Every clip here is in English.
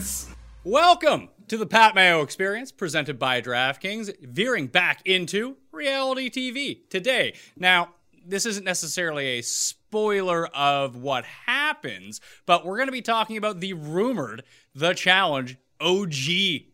Experience. Welcome to the Pat Mayo Experience, presented by DraftKings, veering back into reality TV today. Now, this isn't necessarily a spoiler of what happens, but we're going to be talking about the rumored The Challenge OG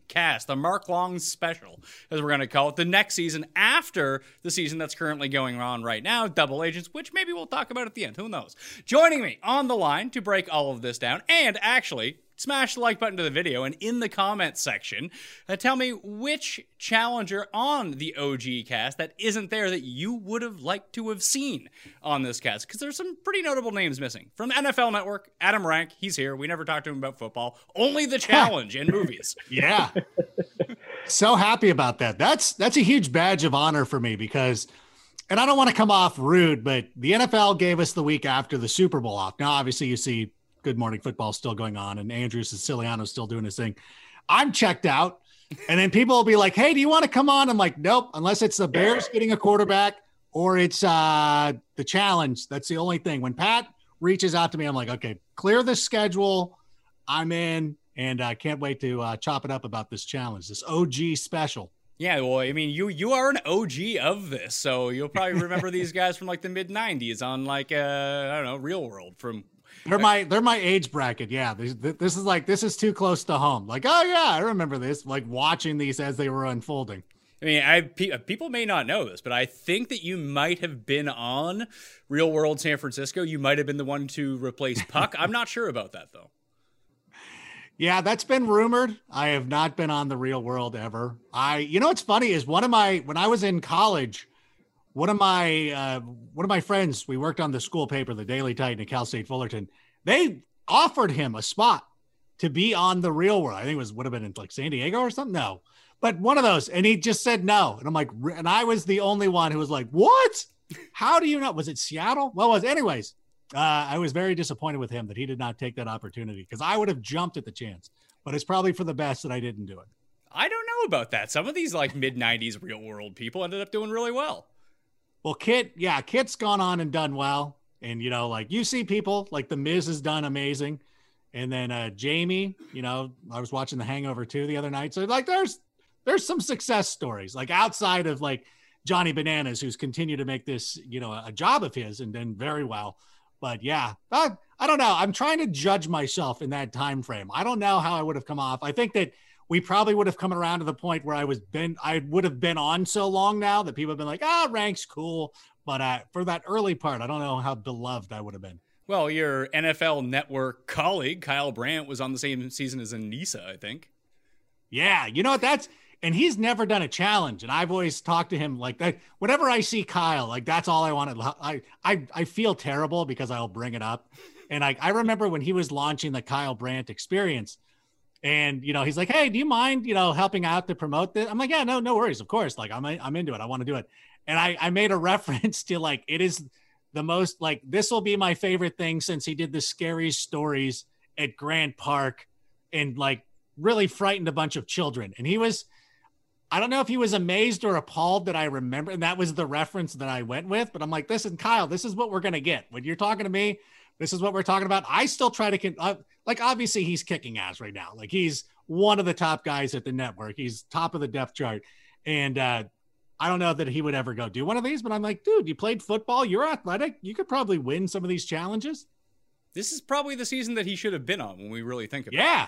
cast, the Mark Long special, as we're going to call it, the next season after the season that's currently going on right now, Double Agents, which maybe we'll talk about at the end. Who knows? Joining me on the line to break all of this down and actually smash the like button to the video and in the comments section, uh, tell me which challenger on the OG cast that isn't there that you would have liked to have seen on this cast. Because there's some pretty notable names missing. From NFL Network, Adam Rank, he's here. We never talked to him about football, only the challenge in movies. Yeah. so happy about that. That's that's a huge badge of honor for me because and I don't want to come off rude, but the NFL gave us the week after the Super Bowl off. Now, obviously, you see Good Morning Football still going on, and Andrew Siciliano still doing his thing. I'm checked out, and then people will be like, "Hey, do you want to come on?" I'm like, "Nope," unless it's the Bears getting a quarterback or it's uh the challenge. That's the only thing. When Pat reaches out to me, I'm like, "Okay, clear the schedule. I'm in, and I uh, can't wait to uh, chop it up about this challenge, this OG special." Yeah, well, I mean, you you are an OG of this, so you'll probably remember these guys from like the mid '90s on like uh, I don't know, Real World from they're my they're my age bracket. Yeah, this, this is like this is too close to home. Like, oh yeah, I remember this. Like watching these as they were unfolding. I mean, I people may not know this, but I think that you might have been on Real World San Francisco. You might have been the one to replace Puck. I'm not sure about that though. Yeah, that's been rumored. I have not been on the Real World ever. I, you know, what's funny is one of my when I was in college, one of my uh, one of my friends, we worked on the school paper, the Daily Titan at Cal State Fullerton. They offered him a spot to be on the Real World. I think it was would have been in like San Diego or something. No, but one of those, and he just said no. And I'm like, and I was the only one who was like, what? How do you know? Was it Seattle? Well, was anyways. Uh, I was very disappointed with him that he did not take that opportunity because I would have jumped at the chance. But it's probably for the best that I didn't do it. I don't know about that. Some of these like mid '90s real world people ended up doing really well. Well, Kit, yeah, Kit's gone on and done well. And, you know, like you see people like The Miz has done amazing. And then uh Jamie, you know, I was watching The Hangover too the other night. So like there's there's some success stories, like outside of like Johnny Bananas, who's continued to make this, you know, a job of his and done very well. But yeah, I, I don't know. I'm trying to judge myself in that time frame. I don't know how I would have come off. I think that we probably would have come around to the point where I was been I would have been on so long now that people have been like, ah, rank's cool. But uh, for that early part, I don't know how beloved I would have been. Well, your NFL Network colleague Kyle Brandt was on the same season as Aneesa, I think. Yeah, you know what? That's and he's never done a challenge. And I've always talked to him like that. Whenever I see Kyle, like that's all I wanted. I I I feel terrible because I'll bring it up. And I I remember when he was launching the Kyle Brandt experience, and you know he's like, hey, do you mind you know helping out to promote this? I'm like, yeah, no, no worries, of course. Like I'm I'm into it. I want to do it. And I I made a reference to like it is the most like this will be my favorite thing since he did the scary stories at Grant Park and like really frightened a bunch of children. And he was I don't know if he was amazed or appalled that I remember, and that was the reference that I went with. But I'm like, listen, Kyle, this is what we're gonna get when you're talking to me. This is what we're talking about. I still try to, uh, like, obviously he's kicking ass right now. Like he's one of the top guys at the network. He's top of the depth chart, and uh, I don't know that he would ever go do one of these. But I'm like, dude, you played football. You're athletic. You could probably win some of these challenges. This is probably the season that he should have been on when we really think about it. yeah.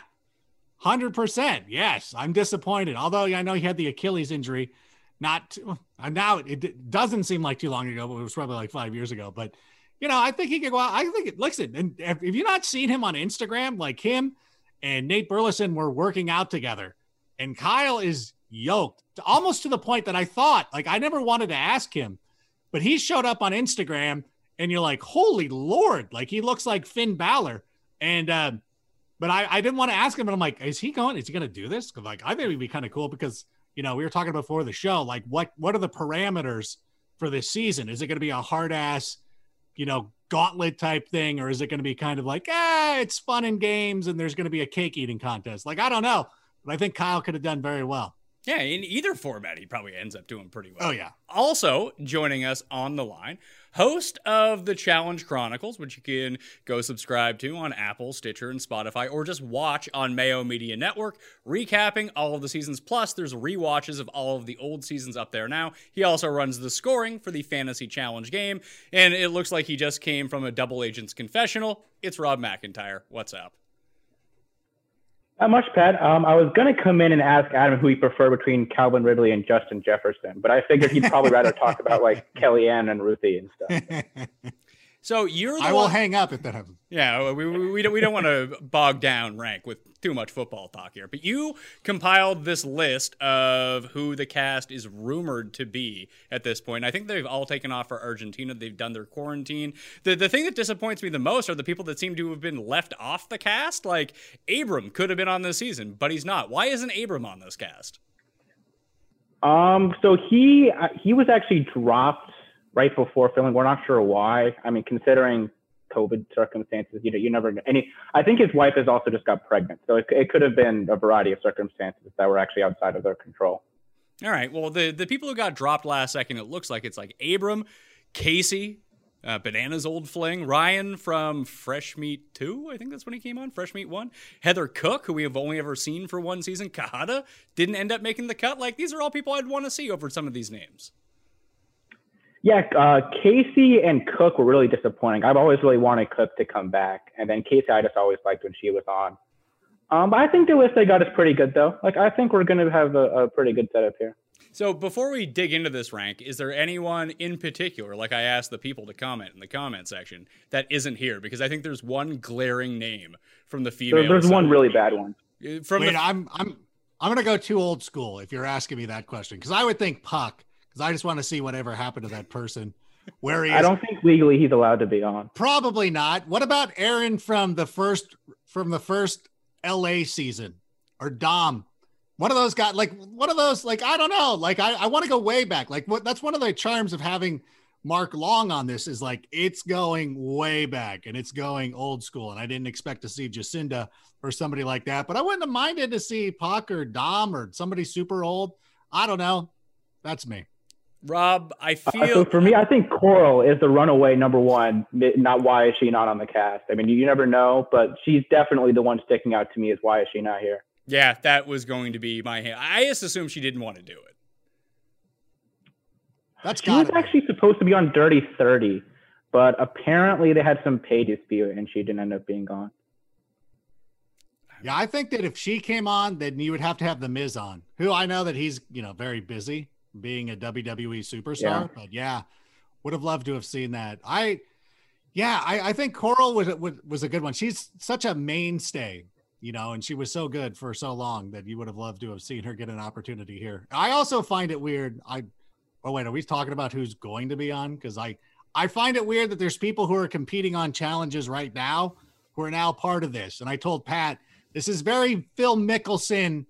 Hundred percent. Yes, I'm disappointed. Although I know he had the Achilles injury, not too, now it doesn't seem like too long ago, but it was probably like five years ago. But you know, I think he could go out. I think it. Listen, and if you've not seen him on Instagram, like him and Nate Burleson were working out together, and Kyle is yoked almost to the point that I thought, like, I never wanted to ask him, but he showed up on Instagram, and you're like, holy lord, like he looks like Finn Balor, and. uh but I, I didn't want to ask him, and I'm like, is he going? Is he going to do this? Like I think it'd be kind of cool because you know we were talking before the show, like what what are the parameters for this season? Is it going to be a hard ass, you know, gauntlet type thing, or is it going to be kind of like, ah, it's fun and games, and there's going to be a cake eating contest? Like I don't know, but I think Kyle could have done very well. Yeah, in either format, he probably ends up doing pretty well. Oh yeah. Also joining us on the line, host of the Challenge Chronicles, which you can go subscribe to on Apple, Stitcher, and Spotify, or just watch on Mayo Media Network, recapping all of the seasons. Plus, there's re-watches of all of the old seasons up there now. He also runs the scoring for the Fantasy Challenge game, and it looks like he just came from a double agent's confessional. It's Rob McIntyre. What's up? Not much, Pat. Um, I was going to come in and ask Adam who he preferred between Calvin Ridley and Justin Jefferson, but I figured he'd probably rather talk about like Kellyanne and Ruthie and stuff. So you're the I one- will hang up if that happens. Yeah, we, we, we don't, we don't want to bog down rank with too much football talk here. But you compiled this list of who the cast is rumored to be at this point. I think they've all taken off for Argentina. They've done their quarantine. The, the thing that disappoints me the most are the people that seem to have been left off the cast. Like, Abram could have been on this season, but he's not. Why isn't Abram on this cast? Um, so he uh, he was actually dropped right before filming. We're not sure why. I mean, considering COVID circumstances, you know, you never. Any, I think his wife has also just got pregnant, so it, it could have been a variety of circumstances that were actually outside of their control. All right. Well, the, the people who got dropped last second, it looks like it's like Abram, Casey, uh, Banana's old fling, Ryan from Fresh Meat 2, I think that's when he came on, Fresh Meat 1. Heather Cook, who we have only ever seen for one season. Cohutta didn't end up making the cut. Like, these are all people I'd want to see over some of these names. Yeah, uh, Casey and Cook were really disappointing. I've always really wanted Cook to come back, and then Casey I just always liked when she was on. Um, but I think the list they got is pretty good, though. Like, I think we're going to have a, a pretty good setup here. So before we dig into this rank, is there anyone in particular, like I asked the people to comment in the comment section, that isn't here? Because I think there's one glaring name from the female. There, there's side. one really bad one. Uh, From Wait, the, I'm I'm I'm gonna go too old school if you're asking me that question because I would think Puck because I just want to see whatever happened to that person. Where he is. I don't think legally he's allowed to be on. Probably not. What about Aaron from the first from the first LA season or Dom? One of those guys, like one of those, like I don't know, like I, I want to go way back. Like what? That's one of the charms of having Mark Long on this is like it's going way back and it's going old school. And I didn't expect to see Jacinda or somebody like that, but I wouldn't have minded to see Puck or Dom or somebody super old. I don't know. That's me. Rob, I Uh, feel so for me, I think Coral is the runaway number one. Not why is she not on the cast? I mean, you, you never know, but she's definitely the one sticking out to me. Is why is she not here? Yeah, that was going to be my hand. I just assume she didn't want to do it. That's She was got actually supposed to be on Dirty Thirty, but apparently they had some pay dispute and she didn't end up being on. Yeah, I think that if she came on, then you would have to have the Miz on, who I know that he's you know very busy being a WWE superstar. Yeah. But yeah, would have loved to have seen that. I, yeah, I, I think Coral was, was was a good one. She's such a mainstay you know, and she was so good for so long that you would have loved to have seen her get an opportunity here. I also find it weird. I, oh wait, are we talking about who's going to be on? Because I, I find it weird that there's people who are competing on challenges right now who are now part of this. And I told Pat, this is very Phil Mickelson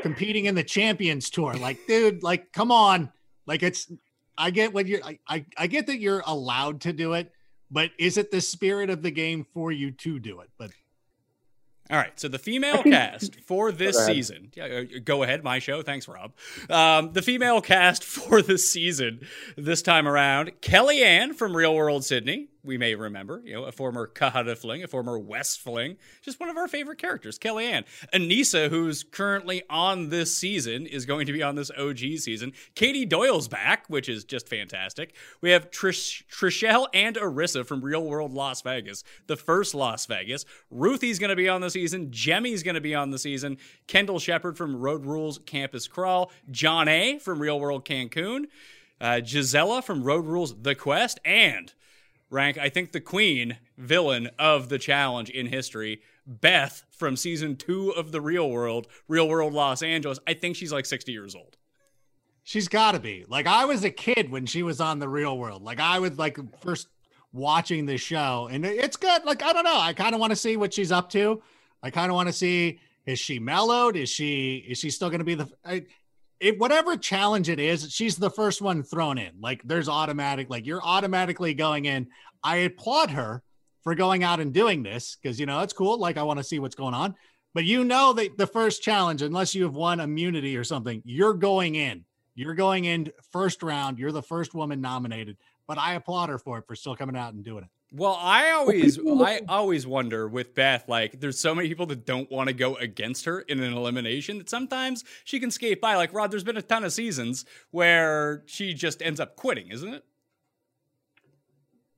competing in the Champions Tour. Like, dude, like, come on. Like, it's, I get what you're, I, I, I get that you're allowed to do it, but is it the spirit of the game for you to do it? But all right, so the female cast for this go season. Yeah, uh, go ahead, my show. Thanks, Rob. Um, the female cast for this season, this time around, Kellyanne from Real World Sydney, we may remember, you know, a former Cohutta Fling, a former West Fling, just one of our favorite characters, Kellyanne. Aneesa, who's currently on this season, is going to be on this OG season. Katie Doyle's back, which is just fantastic. We have Trish, Trishelle and Arissa from Real World Las Vegas, the first Las Vegas. Ruthie's going to be on the season. Jemmye's going to be on the season. Kendal Sheppard from Road Rules Campus Crawl. Jonna. from Real World Cancun. Uh, Gisela from Road Rules The Quest. And rank, I think, the queen villain of the challenge in history, Beth from season two of The Real World, Real World Los Angeles. I think she's like 60 years old. She's got to be. Like, I was a kid when she was on The Real World. Like, I was like first watching the show, and it's good. Like, I don't know. I kind of want to see what she's up to. I kind of want to see is she mellowed? Is she is she still going to be the I, it, whatever challenge it is, she's the first one thrown in. Like there's automatic, like you're automatically going in. I applaud her for going out and doing this because you know it's cool. Like I want to see what's going on. But you know that the first challenge, unless you have won immunity or something, you're going in. You're going in first round. You're the first woman nominated. But I applaud her for it for still coming out and doing it. Well, I always I always wonder with Beth, like there's so many people that don't want to go against her in an elimination that sometimes she can skate by. Like Rod, there's been a ton of seasons where she just ends up quitting, isn't it?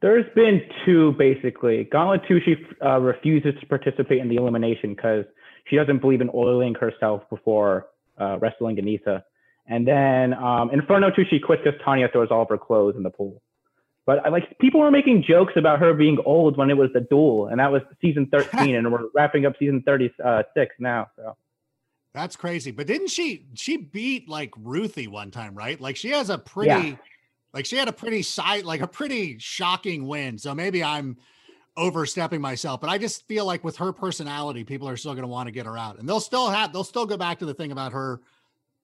There's been two basically. Gauntlet 2, she uh, refuses to participate in the elimination because she doesn't believe in oiling herself before uh, wrestling Aneesa. And then um, Inferno 2, she quits because Tonya throws all of her clothes in the pool. But uh, like people were making jokes about her being old when it was the duel, and that was season 13, and we're wrapping up season 36 uh, now. So that's crazy. But didn't she she beat like Ruthie one time, right? Like she has a pretty yeah. like she had a pretty sight, like a pretty shocking win. So maybe I'm overstepping myself, but I just feel like with her personality, people are still going to want to get her out, and they'll still have they'll still go back to the thing about her,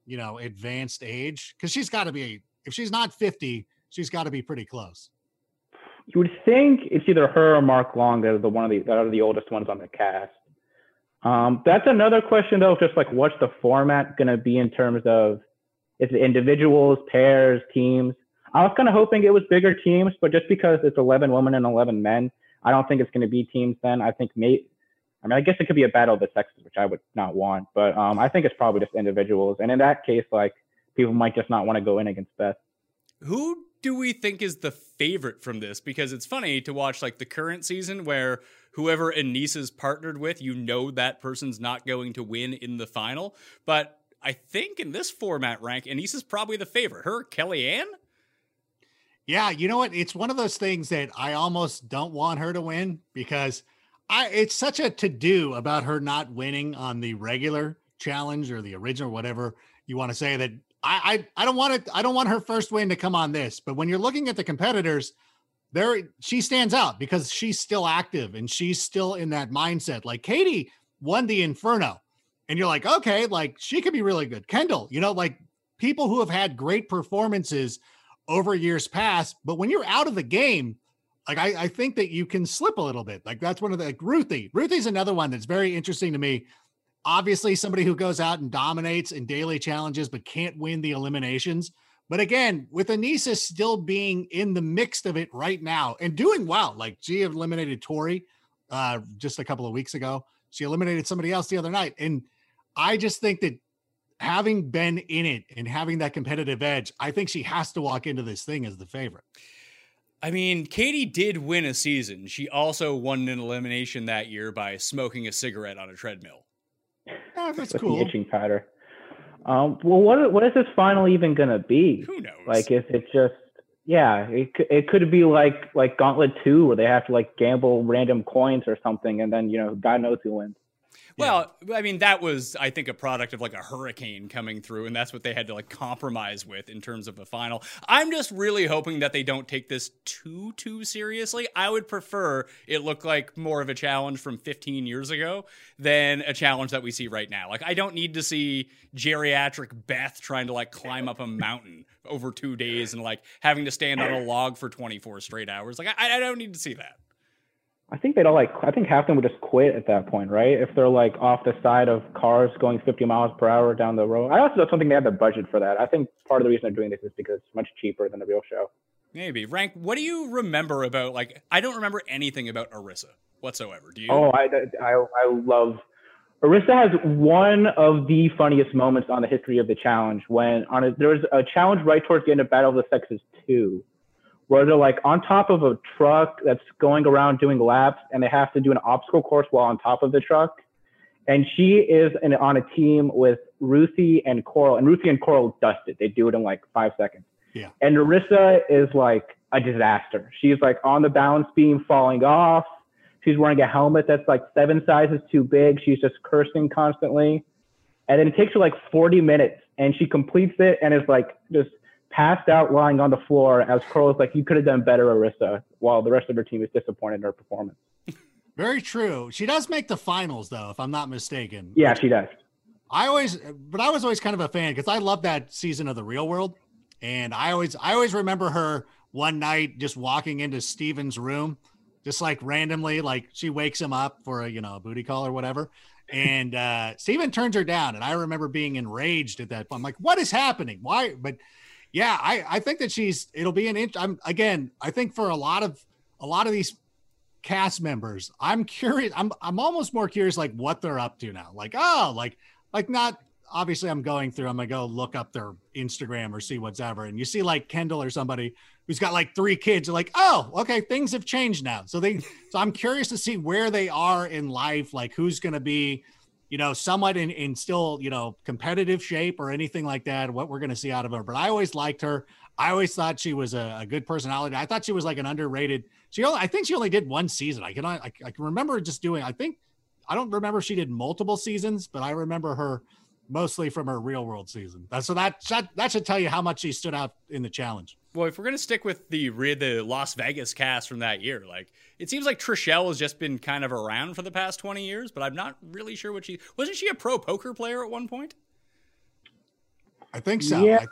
you know, advanced age because she's got to be if she's not 50 she's got to be pretty close. You would think it's either her or Mark Long that are the one of the that are the oldest ones on the cast. Um, that's another question though, just like what's the format going to be in terms of is it individuals, pairs, teams? I was kind of hoping it was bigger teams, but just because it's 11 women and 11 men, I don't think it's going to be teams then. I think mate, I mean, I guess it could be a battle of the sexes, which I would not want, but um, I think it's probably just individuals. And in that case, like people might just not want to go in against Beth. Who do we think is the favorite from this? Because it's funny to watch like the current season where whoever Aneesa's partnered with, you know that person's not going to win in the final. But I think in this format rank, Aneesa's probably the favorite. Her, Kellyanne? Yeah, you know what? It's one of those things that I almost don't want her to win because I it's such a to-do about her not winning on the regular challenge or the original, whatever you want to say that I, I, I don't want it. I don't want her first win to come on this. But when you're looking at the competitors, there she stands out because she's still active and she's still in that mindset. Like Katie won the Inferno, and you're like, okay, like she could be really good. Kendal, you know, like people who have had great performances over years past, but when you're out of the game, like I, I think that you can slip a little bit. Like that's one of the like Ruthie. Ruthie's another one that's very interesting to me obviously somebody who goes out and dominates in daily challenges but can't win the eliminations. But again, with Aneesa still being in the mix of it right now and doing well, like she eliminated Tori uh, just a couple of weeks ago. She eliminated somebody else the other night. And I just think that having been in it and having that competitive edge, I think she has to walk into this thing as the favorite. I mean, Katie did win a season. She also won an elimination that year by smoking a cigarette on a treadmill. Oh, that's cool. The itching powder. Um, well, what what is this final even gonna be? Who knows? Like, is it just yeah? It it could be like like Gauntlet Two, where they have to like gamble random coins or something, and then you know, God knows who wins. Well, I mean, that was, I think, a product of like a hurricane coming through, and that's what they had to like compromise with in terms of a final. I'm just really hoping that they don't take this too, too seriously. I would prefer it look like more of a challenge from 15 years ago than a challenge that we see right now. Like, I don't need to see geriatric Beth trying to like climb up a mountain over two days and like having to stand on a log for 24 straight hours. Like, I, I don't need to see that. I think they'd all like. I think half of them would just quit at that point, right? If they're like off the side of cars going 50 miles per hour down the road. I also don't think they have the budget for that. I think part of the reason they're doing this is because it's much cheaper than the real show. Maybe. Rank, what do you remember about, like, I don't remember anything about Arissa whatsoever. Do you? Oh, I, I, I love. Arissa has one of the funniest moments on the history of the challenge when on a, there was a challenge right towards the end of Battle of the Sexes 2 where they're like on top of a truck that's going around doing laps and they have to do an obstacle course while on top of the truck. And she is in, on a team with Ruthie and Coral, and Ruthie and Coral dust it. They do it in like five seconds. Yeah. And Narissa is like a disaster. She's like on the balance beam falling off. She's wearing a helmet that's like seven sizes too big. She's just cursing constantly. And then it takes her like 40 minutes and she completes it and is like just passed out lying on the floor as Coral is like, you could have done better, Arissa, while the rest of her team is disappointed in her performance. Very true. She does make the finals though, if I'm not mistaken. Yeah, she does. I always, but I was always kind of a fan because I love that season of the Real World, and I always, I always remember her one night just walking into Steven's room, just like randomly, like she wakes him up for a you know a booty call or whatever, and uh Steven turns her down, and I remember being enraged at that point. I'm like, what is happening? Why? But yeah, I I think that she's it'll be an inch. I'm again, I think for a lot of a lot of these cast members, I'm curious. I'm I'm almost more curious like what they're up to now. Like oh, like like not obviously I'm going through. I'm gonna go look up their Instagram or see what's ever, and you see like Kendal or somebody who's got like three kids. You're like oh, okay, things have changed now. So they so I'm curious to see where they are in life. Like who's gonna be you know, somewhat in, in still, you know, competitive shape or anything like that, what we're going to see out of her. But I always liked her. I always thought she was a, a, good personality. I thought she was like an underrated. She only, I think she only did one season. I can, I, I can remember just doing, I think, I don't remember she did multiple seasons, but I remember her mostly from her real world season. So that, that, that should tell you how much she stood out in the challenge. Well, if we're gonna stick with the the Las Vegas cast from that year, like it seems like Trishelle has just been kind of around for the past twenty years, but I'm not really sure what she wasn't. She a pro poker player at one point? I think so. Yeah,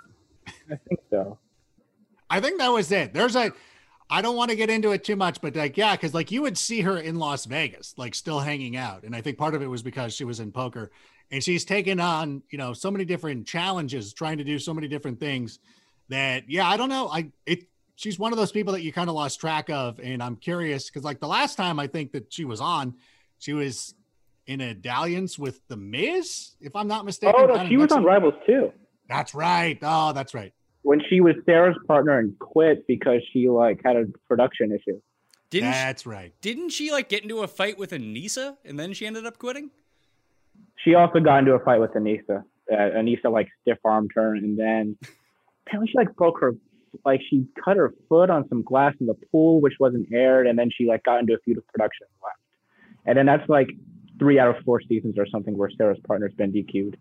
I, I think so. I think that was it. There's a. I don't want to get into it too much, but like, yeah, because like you would see her in Las Vegas, like still hanging out, and I think part of it was because she was in poker, and she's taken on you know so many different challenges, trying to do so many different things that yeah, I don't know. I it she's one of those people that you kind of lost track of, and I'm curious because like the last time I think that she was on, she was in a dalliance with the Miz, if I'm not mistaken. Oh no, she was on Rivals too. That's right. Oh, that's right. When she was Sarah's partner and quit because she like had a production issue. Didn't that's she, right. Didn't she like get into a fight with Aneesa and then she ended up quitting? She also got into a fight with Aneesa. Uh, Aneesa like stiff armed her, and then apparently she like broke her like she cut her foot on some glass in the pool which wasn't aired and then she like got into a feud of production and left and then that's like three out of four seasons or something where sarah's partner's been dq'd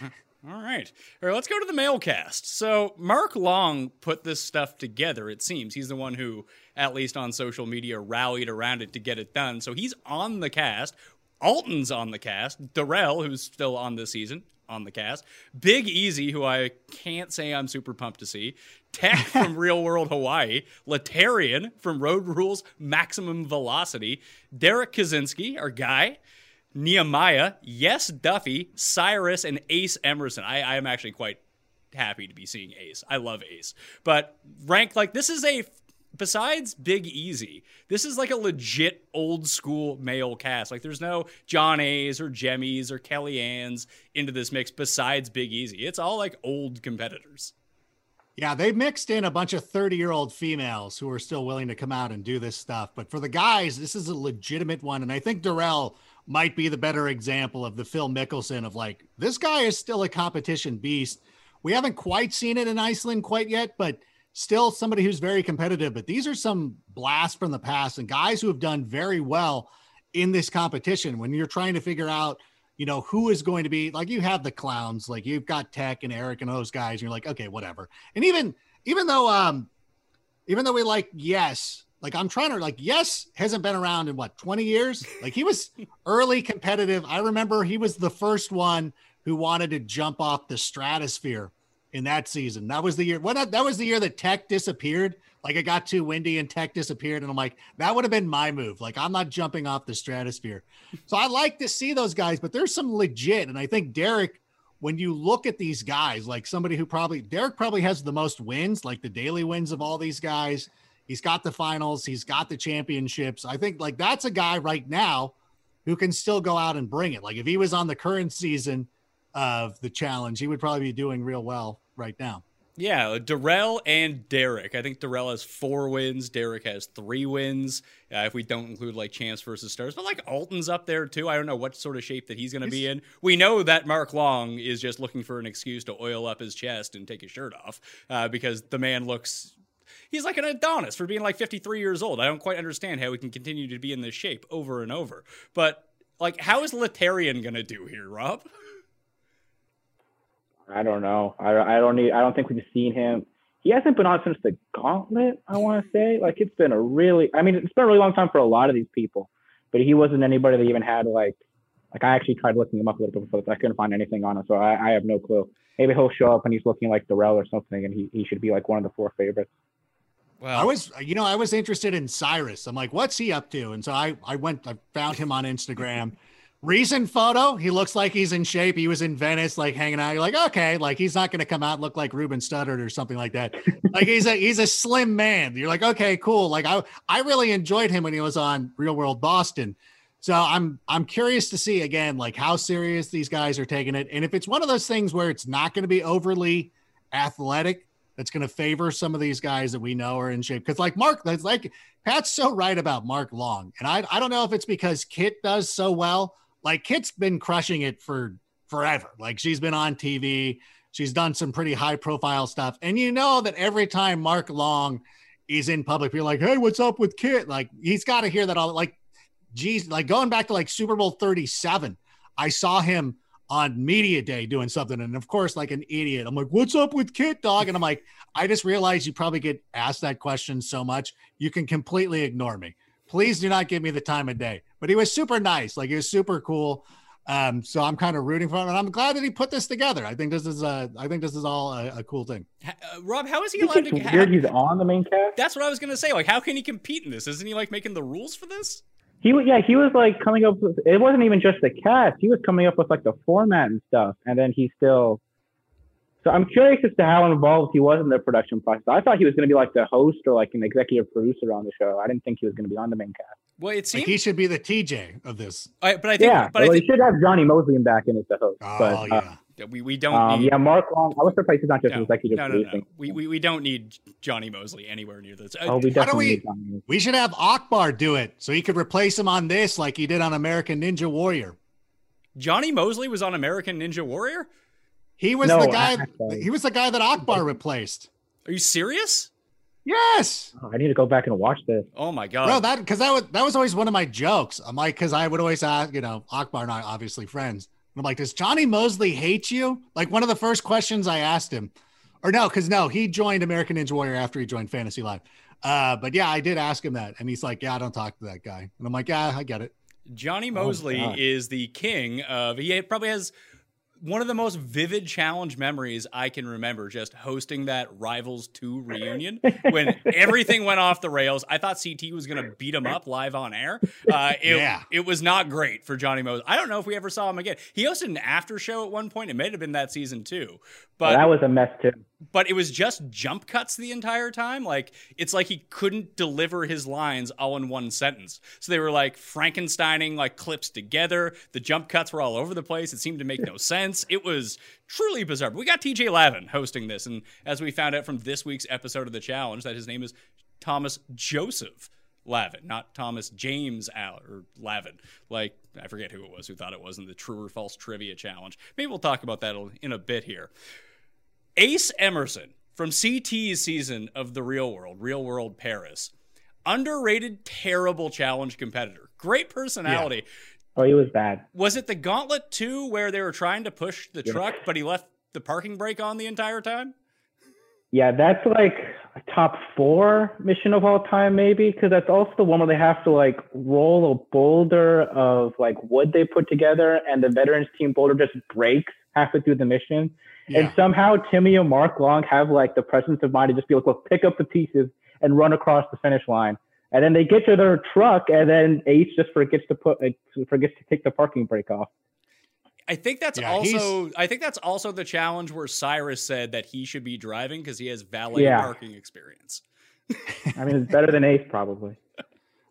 all right. All right, let's go to the male cast. So, Mark Long put this stuff together, it seems. He's the one who, at least on social media, rallied around it to get it done. So, he's on the cast. Alton's on the cast. Darrell, who's still on this season, on the cast. Big Easy, who I can't say I'm super pumped to see. Teck from Real World Hawaii. Laterrian from Road Rules Maximum Velocity. Derrick Kosinski, our guy. Nehemiah, yes, Duffy, Cyrus, and Ace Amerson. I, I am actually quite happy to be seeing Ace. I love Ace. But rank like this is a besides Big Easy, this is like a legit old school male cast. Like there's no Jonna's or Jemmyes or Kellyanne's into this mix besides Big Easy. It's all like old competitors. Yeah, they mixed in a bunch of 30 year old females who are still willing to come out and do this stuff. But for the guys, this is a legitimate one. And I think Darrell might be the better example of the Phil Mickelson of like, this guy is still a competition beast. We haven't quite seen it in Iceland quite yet, but still somebody who's very competitive. But these are some blasts from the past and guys who have done very well in this competition. When you're trying to figure out you know, who is going to be like you have the clowns, like you've got Teck and Eric and those guys, and you're like, okay, whatever. And even even though um even though we like yes, like I'm trying to like yes hasn't been around in what 20 years. Like he was early competitive. I remember he was the first one who wanted to jump off the stratosphere in that season. That was the year. What that was the year that Teck disappeared. Like it got too windy and Teck disappeared, and I'm like, that would have been my move. Like I'm not jumping off the stratosphere. So I like to see those guys, but there's some legit, and I think Derrick. When you look at these guys, like somebody who probably Derrick probably has the most wins, like the daily wins of all these guys. He's got the finals, he's got the championships. I think like that's a guy right now who can still go out and bring it. Like if he was on the current season of the challenge, he would probably be doing real well right now. Yeah, Darrell and Derrick. I think Darrell has four wins. Derrick has three wins. Uh, if we don't include like Champs versus Stars, but like Alton's up there too. I don't know what sort of shape that he's going to be in. We know that Mark Long is just looking for an excuse to oil up his chest and take his shirt off uh, because the man looks. He's like an Adonis for being like 53 years old. I don't quite understand how he can continue to be in this shape over and over. But like, how is Laterrian going to do here, Rob? I don't know. I, I don't need. I don't think we've seen him. He hasn't been on since the Gauntlet. I want to say like it's been a really. I mean, it's been a really long time for a lot of these people, but he wasn't anybody that even had like. Like I actually tried looking him up a little bit before, but I couldn't find anything on him, so I, I have no clue. Maybe he'll show up and he's looking like Darrell or something, and he, he should be like one of the four favorites. Well, I was, you know, I was interested in Cyrus. I'm like, what's he up to? And so I, I went, I found him on Instagram. Recent photo, he looks like he's in shape. He was in Venice, like hanging out. You're like, okay, like he's not going to come out look like Ruben Studdard or something like that. like he's a he's a slim man. You're like, okay, cool. Like I I really enjoyed him when he was on Real World Boston. So I'm I'm curious to see again, like how serious these guys are taking it, and if it's one of those things where it's not going to be overly athletic, that's going to favor some of these guys that we know are in shape. Because like Mark, that's like Pat's so right about Mark Long, and I I don't know if it's because Kit does so well like Kit's been crushing it for forever. Like she's been on TV, she's done some pretty high profile stuff. And you know that every time Mark Long is in public, you're like, hey, what's up with Kit? Like he's got to hear that all like geez, like going back to like Super Bowl 37, I saw him on media day doing something. And of course, like an idiot, I'm like, what's up with Kit Dog? And I'm like, I just realized you probably get asked that question so much, you can completely ignore me. Please do not give me the time of day. But he was super nice. Like he was super cool. Um, so I'm kind of rooting for him, and I'm glad that he put this together. I think this is a, I think this is all a, a cool thing. Uh, Rob, how is he allowed to? It's weird he's on the main cast. That's what I was gonna say. Like, how can he compete in this? Isn't he like making the rules for this? He was, yeah, he was like coming up with. It wasn't even just the cast. He was coming up with like the format and stuff, and then he still. So I'm curious as to how involved he was in the production process. I thought he was going to be like the host or like an executive producer on the show. I didn't think he was going to be on the main cast. Well, it seems Like he should be the TJ of this. I, but I think, yeah, but I well, think he should have Jonny Moseley back in as the host. Oh but, uh, yeah. that we we don't um, need. yeah, Mark Long. I was surprised he's not just no, executive no, no, no. producing. We, we we don't need Jonny Moseley anywhere near this. Uh, Oh, we definitely we- need Jonny. We should have Akbar do it so he could replace him on this like he did on American Ninja Warrior. Jonny Moseley was on American Ninja Warrior. He was No, the guy. Akbar. He was the guy that Akbar replaced. Are you serious? Yes, Oh, I need to go back and watch this. Oh my god! bro. That because that was that was always one of my jokes. I'm like, because I would always ask, you know, Akbar and I obviously friends. And I'm like, does Jonny Moseley hate you? Like one of the first questions I asked him, or no, because no, he joined American Ninja Warrior after he joined Fantasy Live. Uh, but yeah, I did ask him that, and he's like, yeah, I don't talk to that guy. And I'm like, yeah, I get it. Jonny Moseley God. is the king of. He probably has one of the most vivid challenge memories I can remember. Just hosting that Rivals Two reunion when everything went off the rails. I thought CT was going to beat him up live on air. Uh, it, Yeah. it was not great for Johnny Mose. I don't know if we ever saw him again. He hosted an after show at one point. It may have been that season too, but that was a mess too. But it was just jump cuts the entire time. Like it's like he couldn't deliver his lines all in one sentence. So they were like Frankensteining like clips together. The jump cuts were all over the place. It seemed to make no sense. It was truly bizarre. But we got TJ Lavin hosting this, and as we found out from this week's episode of the challenge, that his name is Thomas Joseph. Lavin, not Thomas James Al or Lavin. Like I forget who it was who thought it was in the true or false trivia challenge. Maybe we'll talk about that in a bit here. Ace Amerson from CT's season of The Real World, Real World Paris. Underrated, terrible challenge competitor. Great personality. Oh, he was bad. Was it the Gauntlet too, where they were trying to push the Yeah. truck, but he left the parking brake on the entire time? Yeah, that's like top four mission of all time, maybe, because that's also the one where they have to like roll a boulder of like wood they put together, and the veterans team boulder just breaks halfway through the mission. And somehow Timmy and Mark Long have like the presence of mind to just be like, well, pick up the pieces and run across the finish line. And then they get to their truck, and then H just forgets to put forgets to take the parking brake off. I think that's Yeah, also I think that's also the challenge where Cyrus said that he should be driving because he has valet Yeah. parking experience. I mean, it's better than Ace probably.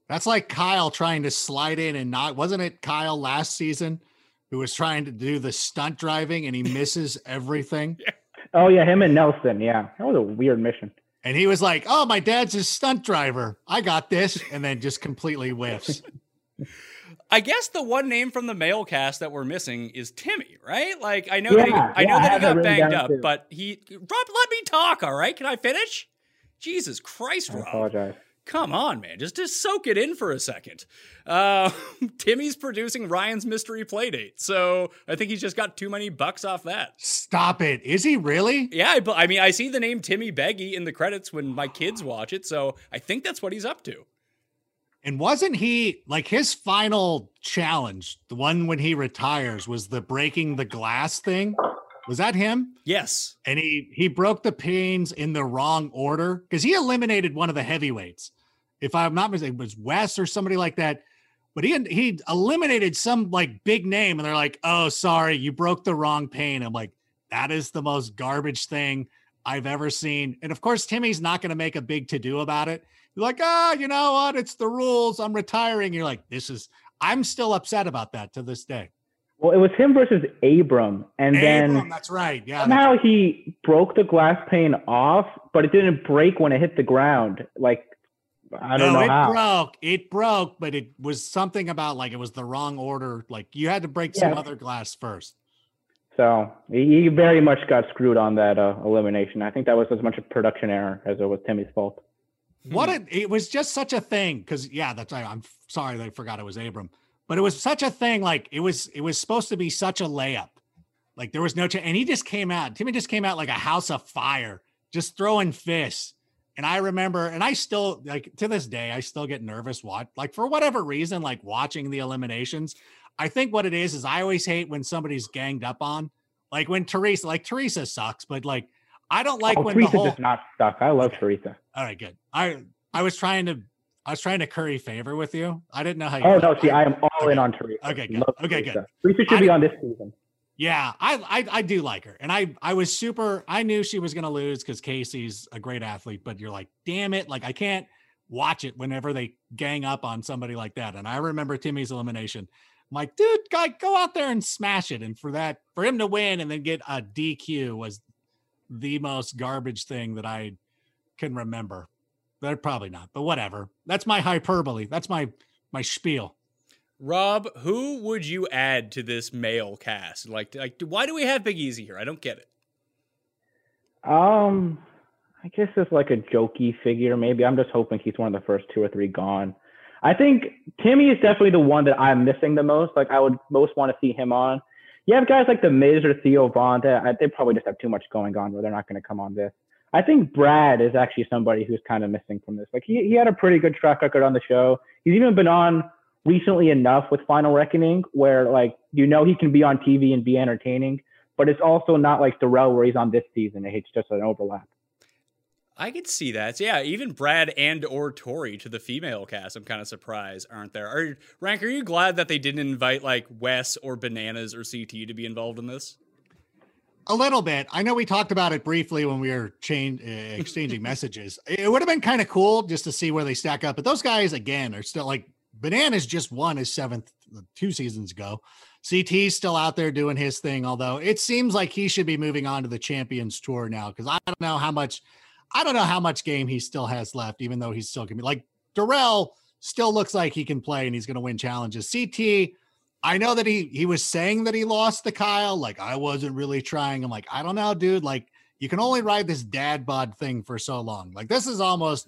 That's like Kyle trying to slide in and not. Wasn't it Kyle last season who was trying to do the stunt driving and he misses everything? Oh yeah, him and Nelson. Yeah, that was a weird mission. And he was like, "Oh, my dad's a stunt driver. I got this," and then just completely whiffs. I guess the one name from the male cast that we're missing is Timmy, right? Like I know Yeah, that he, I yeah, know I that he got written banged up, too. but he Rob, let me talk, all right? Can I finish? Jesus Christ, I Rob. apologize. Come on, man. Just just soak it in for a second. Uh, Timmy's producing Ryan's mystery playdate, so I think he's just got too many bucks off that. Stop it. Is he really? Yeah, I, I mean, I see the name Timmy Beggy in the credits when my kids watch it, so I think that's what he's up to. And wasn't he like his final challenge, the one when he retires, was the breaking the glass thing? Was that him? Yes. And he he broke the panes in the wrong order because he eliminated one of the heavyweights. If I'm not mistaken, it was Wes or somebody like that. But he he eliminated some like big name, and they're like, "Oh, sorry, you broke the wrong pane." I'm like, that is the most garbage thing I've ever seen. And of course, Timmy's not going to make a big to do about it. You're like, ah, you know what? It's the rules. I'm retiring. You're like, this is. I'm still upset about that to this day. Well, it was him versus Abram, and Abram, then that's right. Yeah, somehow he broke the glass pane off, but it didn't break when it hit the ground. Like I don't no, know it how. broke. It broke, but it was something about like it was the wrong order. Like you had to break some other glass first. So he very much got screwed on that uh, elimination. I think that was as much a production error as it was Timmy's fault. What Hmm. it, was just such a thing because yeah, that's. I'm sorry that I forgot it was Abram, but it was such a thing. Like it was, it was supposed to be such a layup. Like there was no chance, and he just came out. Timmy just came out like a house of fire, just throwing fists. And I remember, and I still like to this day, I still get nervous. Watch like for whatever reason, like watching the eliminations. I think what it is is I always hate when somebody's ganged up on, like when Teresa, like Teresa sucks, but like I don't like oh, when Teresa the whole. does not suck. I love Teresa. All right, good. I I was trying to I was trying to curry favor with you. I didn't know how you. Oh no, see, I am all Okay. in on Teresa. Okay, good. Love Okay, Teresa. good. Teresa should I be on this season. Yeah, I, I I do like her, and I I was super. I knew she was gonna lose because Kaycee's a great athlete, but you're like, damn it, like I can't watch it whenever they gang up on somebody like that. And I remember Timmy's elimination. I'm like, dude, guy, go out there and smash it. And for that, for him to win and then get a DQ was the most garbage thing that I can remember. They're probably not, but whatever. That's my hyperbole. That's my my spiel. Rob, who would you add to this male cast? Like, like, why do we have Big Easy here? I don't get it. Um, I guess it's like a jokey figure. Maybe I'm just hoping he's one of the first two or three gone. I think Timmy is definitely the one that I'm missing the most. Like I would most want to see him on. You have guys like the Miz or Theo Von that uh, they probably just have too much going on where they're not going to come on this. I think Brad is actually somebody who's kind of missing from this. Like he he had a pretty good track record on the show. He's even been on recently enough with Final Reckoning where like you know he can be on TV and be entertaining, but it's also not like Darrell where he's on this season. It's just an overlap. I could see that. So, yeah, even Brad and or Tori to the female cast. I'm kind of surprised, aren't there? Are Rank? Are you glad that they didn't invite like Wes or Bananas or CT to be involved in this? A little bit. I know we talked about it briefly when we were chain, uh, exchanging messages. It would have been kind of cool just to see where they stack up. But those guys, again, are still like Bananas just won his seventh two seasons ago. CT's still out there doing his thing, although it seems like he should be moving on to the Champions Tour now because I don't know how much, I don't know how much game he still has left, even though he's still gonna be like Darrell still looks like he can play and he's to win challenges. CT, I know that he he was saying that he lost to Kyle. Like I wasn't really trying. I'm like, I don't know, dude. Like you can only ride this dad bod thing for so long. Like this is almost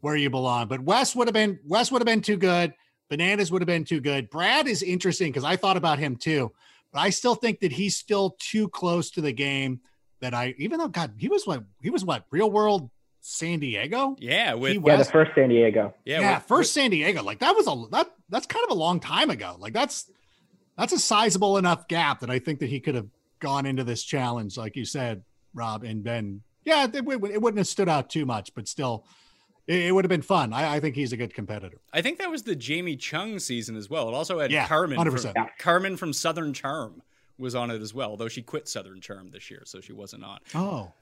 where you belong. But Wes would have been Wes would have been too good. Bananas would have been too good. Brad is interesting because I thought about him too, but I still think that he's still too close to the game. That I, even though God, he was what he was what real world San Diego. Yeah, with Yeah, the first San Diego. yeah, yeah, with- first San Diego. Like that was a that that's kind of a long time ago. Like that's that's a sizable enough gap that I think that he could have gone into this challenge, like you said, Rob, and Ben yeah, it, would- it wouldn't have stood out too much, but still, it, it would have been fun. I, I think he's a good competitor. I think that was the Jamie Chung season as well. It also had Yeah, Carmen, 100%. From, Carmen from Southern Charm was on it as well, though she quit Southern Charm this year, so she wasn't on. Oh,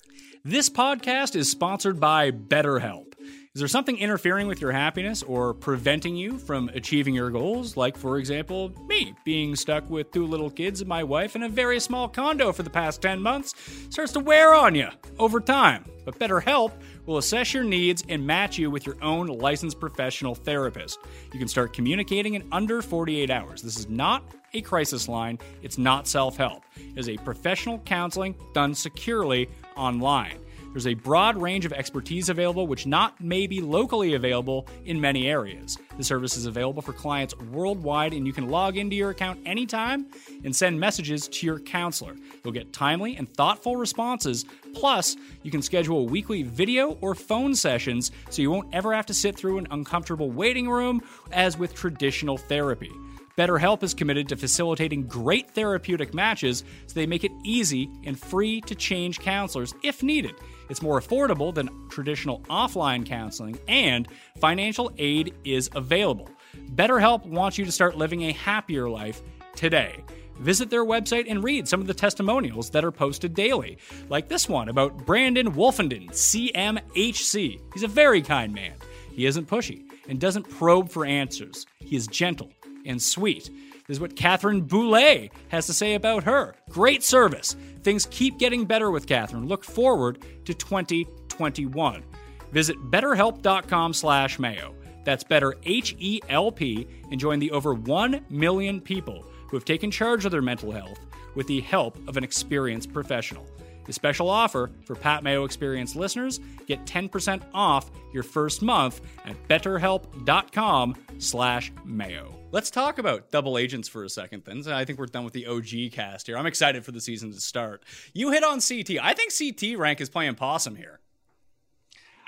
This podcast is sponsored by BetterHelp. Is there something interfering with your happiness or preventing you from achieving your goals? Like, for example, me being stuck with two little kids and my wife in a very small condo for the past 10 months starts to wear on you over time. But BetterHelp will assess your needs and match you with your own licensed professional therapist. You can start communicating in under 48 hours. This is not a crisis line, it's not self help. It is a professional counseling done securely online. There's a broad range of expertise available, which not may be locally available in many areas. The service is available for clients worldwide, and you can log into your account anytime and send messages to your counselor. You'll get timely and thoughtful responses. Plus, you can schedule weekly video or phone sessions so you won't ever have to sit through an uncomfortable waiting room as with traditional therapy. BetterHelp is committed to facilitating great therapeutic matches so they make it easy and free to change counselors if needed. It's more affordable than traditional offline counseling, and financial aid is available. BetterHelp wants you to start living a happier life today. Visit their website and read some of the testimonials that are posted daily, like this one about Brandon Wolfenden, CMHC. He's a very kind man. He isn't pushy and doesn't probe for answers. He is gentle and sweet. This is what Catherine Boulay has to say about her. Great service. Things keep getting better with Catherine. Look forward to 2021. Visit betterhelp.com slash mayo. That's better H-E-L-P and join the over 1 million people who have taken charge of their mental health with the help of an experienced professional. A special offer for Pat Mayo Experience listeners, get 10% off your first month at betterhelp.com slash mayo. Let's talk about double agents for a second then. I think we're done with the OG cast here. I'm excited for the season to start. You hit on CT. I think CT rank is playing possum here.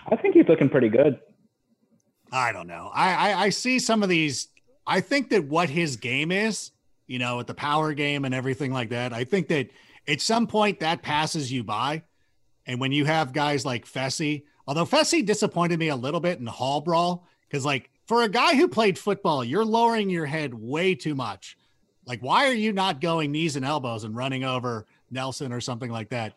I think he's looking pretty good. I don't know. I, I I see some of these. I think that what his game is, you know, with the power game and everything like that. I think that at some point that passes you by, and when you have guys like Fessy, although Fessy disappointed me a little bit in Hall Brawl because like for a guy who played football, you're lowering your head way too much. Like, why are you not going knees and elbows and running over Nelson or something like that?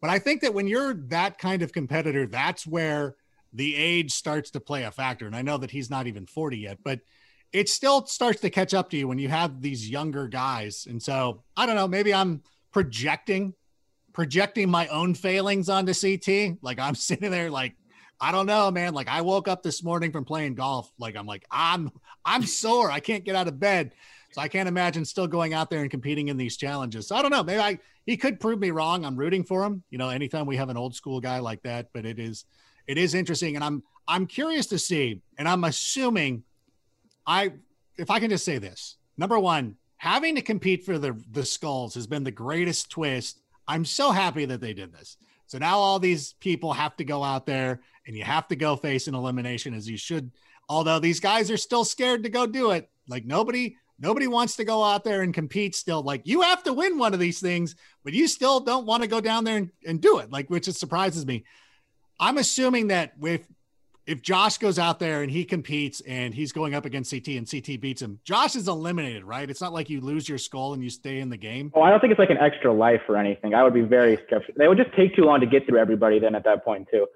But I think that when you're that kind of competitor, that's where the age starts to play a factor. And I know that he's not even 40 yet, but it still starts to catch up to you when you have these younger guys. And so I don't know, maybe I'm projecting projecting my own failings onto CT. Like I'm sitting there like I don't know, man. Like I woke up this morning from playing golf. Like I'm like, I'm I'm sore. I can't get out of bed. So I can't imagine still going out there and competing in these challenges. So I don't know. Maybe I he could prove me wrong. I'm rooting for him. You know, anytime we have an old school guy like that, but it is it is interesting. And I'm I'm curious to see, and I'm assuming I if I can just say this. Number one, having to compete for the the skulls has been the greatest twist. I'm so happy that they did this. So now all these people have to go out there and you have to go face an elimination as you should. Although these guys are still scared to go do it. Like nobody, nobody wants to go out there and compete still. Like you have to win one of these things, but you still don't want to go down there and, and do it. Like, which it surprises me. I'm assuming that with if Josh goes out there and he competes and he's going up against CT and CT beats him, Josh is eliminated, right? It's not like you lose your skull and you stay in the game. Oh, I don't think it's like an extra life or anything. I would be very skeptical. They would just take too long to get through everybody then at that point too.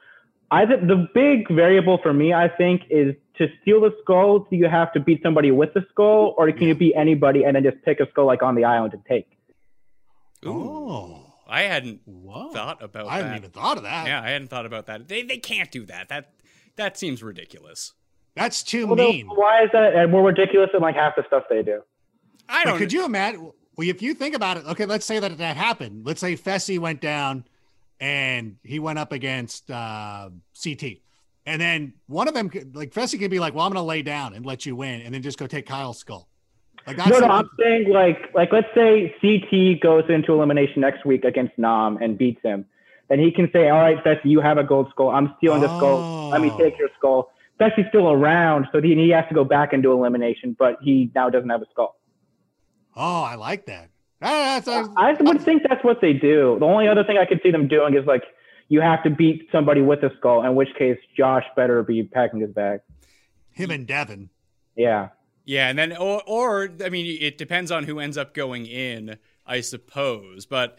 I think the big variable for me, I think, is to steal the skull. Do you have to beat somebody with the skull, or can you beat anybody and then just pick a skull like on the island to take? Oh, I hadn't whoa. thought about that. I hadn't even thought of that. Yeah, I hadn't thought about that. They, they can't do that. That that seems ridiculous. That's too Well, then mean. why is that uh, more ridiculous than like half the stuff they do? I don't. could you imagine? Well, if you think about it, okay, let's say that that happened. Let's say Fessy went down and he went up against uh, CT. And then one of them, like Fessy, could be like, "Well, I'm going to lay down and let you win," and then just go take Kyle's skull. Like No, no, I'm saying like like let's say CT goes into elimination next week against Nam and beats him. Then he can say, All right, Fessy, you have a gold skull. I'm stealing the skull. Let me Oh. take your skull. Fessy's still around, so he, he has to go back into elimination, but he now doesn't have a skull. oh, I like that. That's, that's, I would think that's what they do. The only other thing I could see them doing is like you have to beat somebody with a skull, in which case Josh better be packing his bag. him and Devin. Yeah. Yeah, and then or or I mean, it depends on who ends up going in, I suppose. But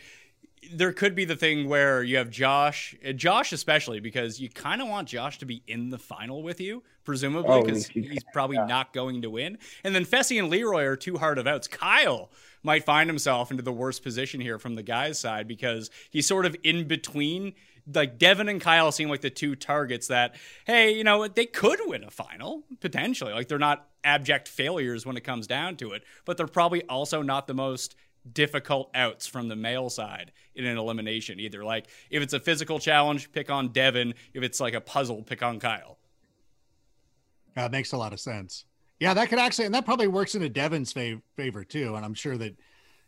there could be the thing where you have Josh, uh, Josh especially because you kind of want Josh to be in the final with you, presumably Oh, because he's- he's probably not going to win. And then Fessy and Leroy are two hard of outs. Kyle might find himself into the worst position here from the guy's side because he's sort of in between. Like Devin and Kyle seem like the two targets that, hey, you know, they could win a final potentially. Like they're not abject failures when it comes down to it, but they're probably also not the most difficult outs from the male side in an elimination either. Like if it's a physical challenge, pick on Devin. If it's like a puzzle, pick on Kyle. That makes a lot of sense. Yeah, that could actually, and that probably works into Devin's fav- favor too. And I'm sure that,